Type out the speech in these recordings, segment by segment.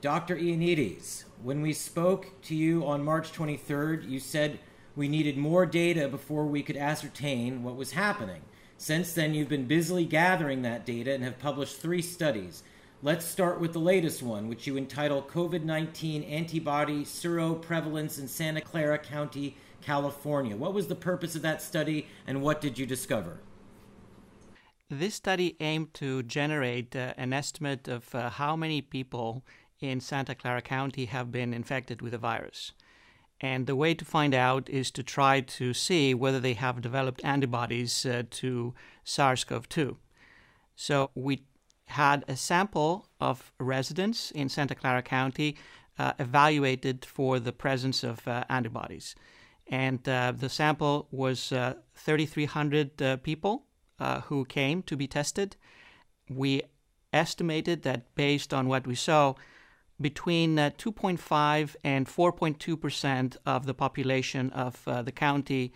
Dr. Ioannidis, when we spoke to you on March 23rd, you said we needed more data before we could ascertain what was happening. Since then, you've been busily gathering that data and have published three studies. Let's start with the latest one, which you entitle COVID 19 Antibody Seroprevalence in Santa Clara County, California. What was the purpose of that study and what did you discover? This study aimed to generate uh, an estimate of uh, how many people in Santa Clara County have been infected with the virus. And the way to find out is to try to see whether they have developed antibodies uh, to SARS CoV 2. So we had a sample of residents in Santa Clara County uh, evaluated for the presence of uh, antibodies. And uh, the sample was uh, 3,300 uh, people who came to be tested. We estimated that based on what we saw, between uh, 2.5 and 4.2 percent of the population of uh, the county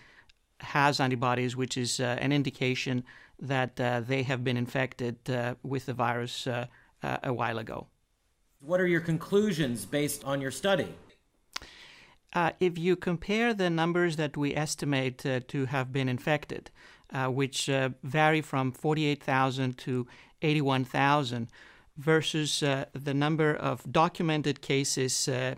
has antibodies, which is uh, an indication that uh, they have been infected uh, with the virus uh, a while ago. What are your conclusions based on your study? if you compare the numbers that we estimate to have been infected, which vary from 48,000 to 81,000, versus uh, the number of documented cases uh,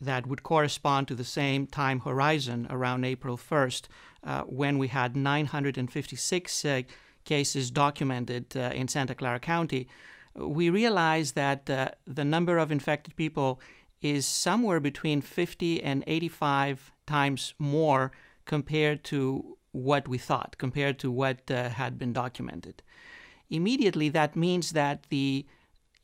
that would correspond to the same time horizon around April 1st, uh, when we had 956 uh, cases documented uh, in Santa Clara County, we realized that uh, the number of infected people is somewhere between 50 and 85 times more compared to what we thought, compared to what had been documented. Immediately, that means that the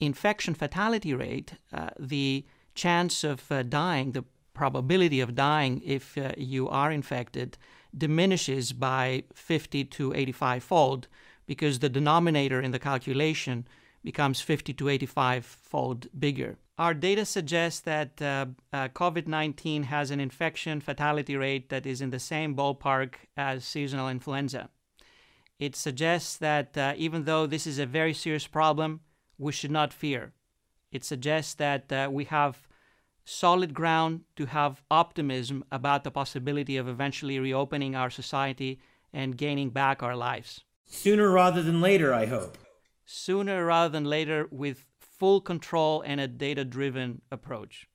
infection fatality rate, uh, the chance of uh, dying, the probability of dying if uh, you are infected, diminishes by 50 to 85 fold because the denominator in the calculation becomes 50 to 85 fold bigger. Our data suggests that uh, uh, COVID 19 has an infection fatality rate that is in the same ballpark as seasonal influenza. It suggests that uh, even though this is a very serious problem, we should not fear. It suggests that uh, we have solid ground to have optimism about the possibility of eventually reopening our society and gaining back our lives. Sooner rather than later, I hope. Sooner rather than later, with full control and a data driven approach.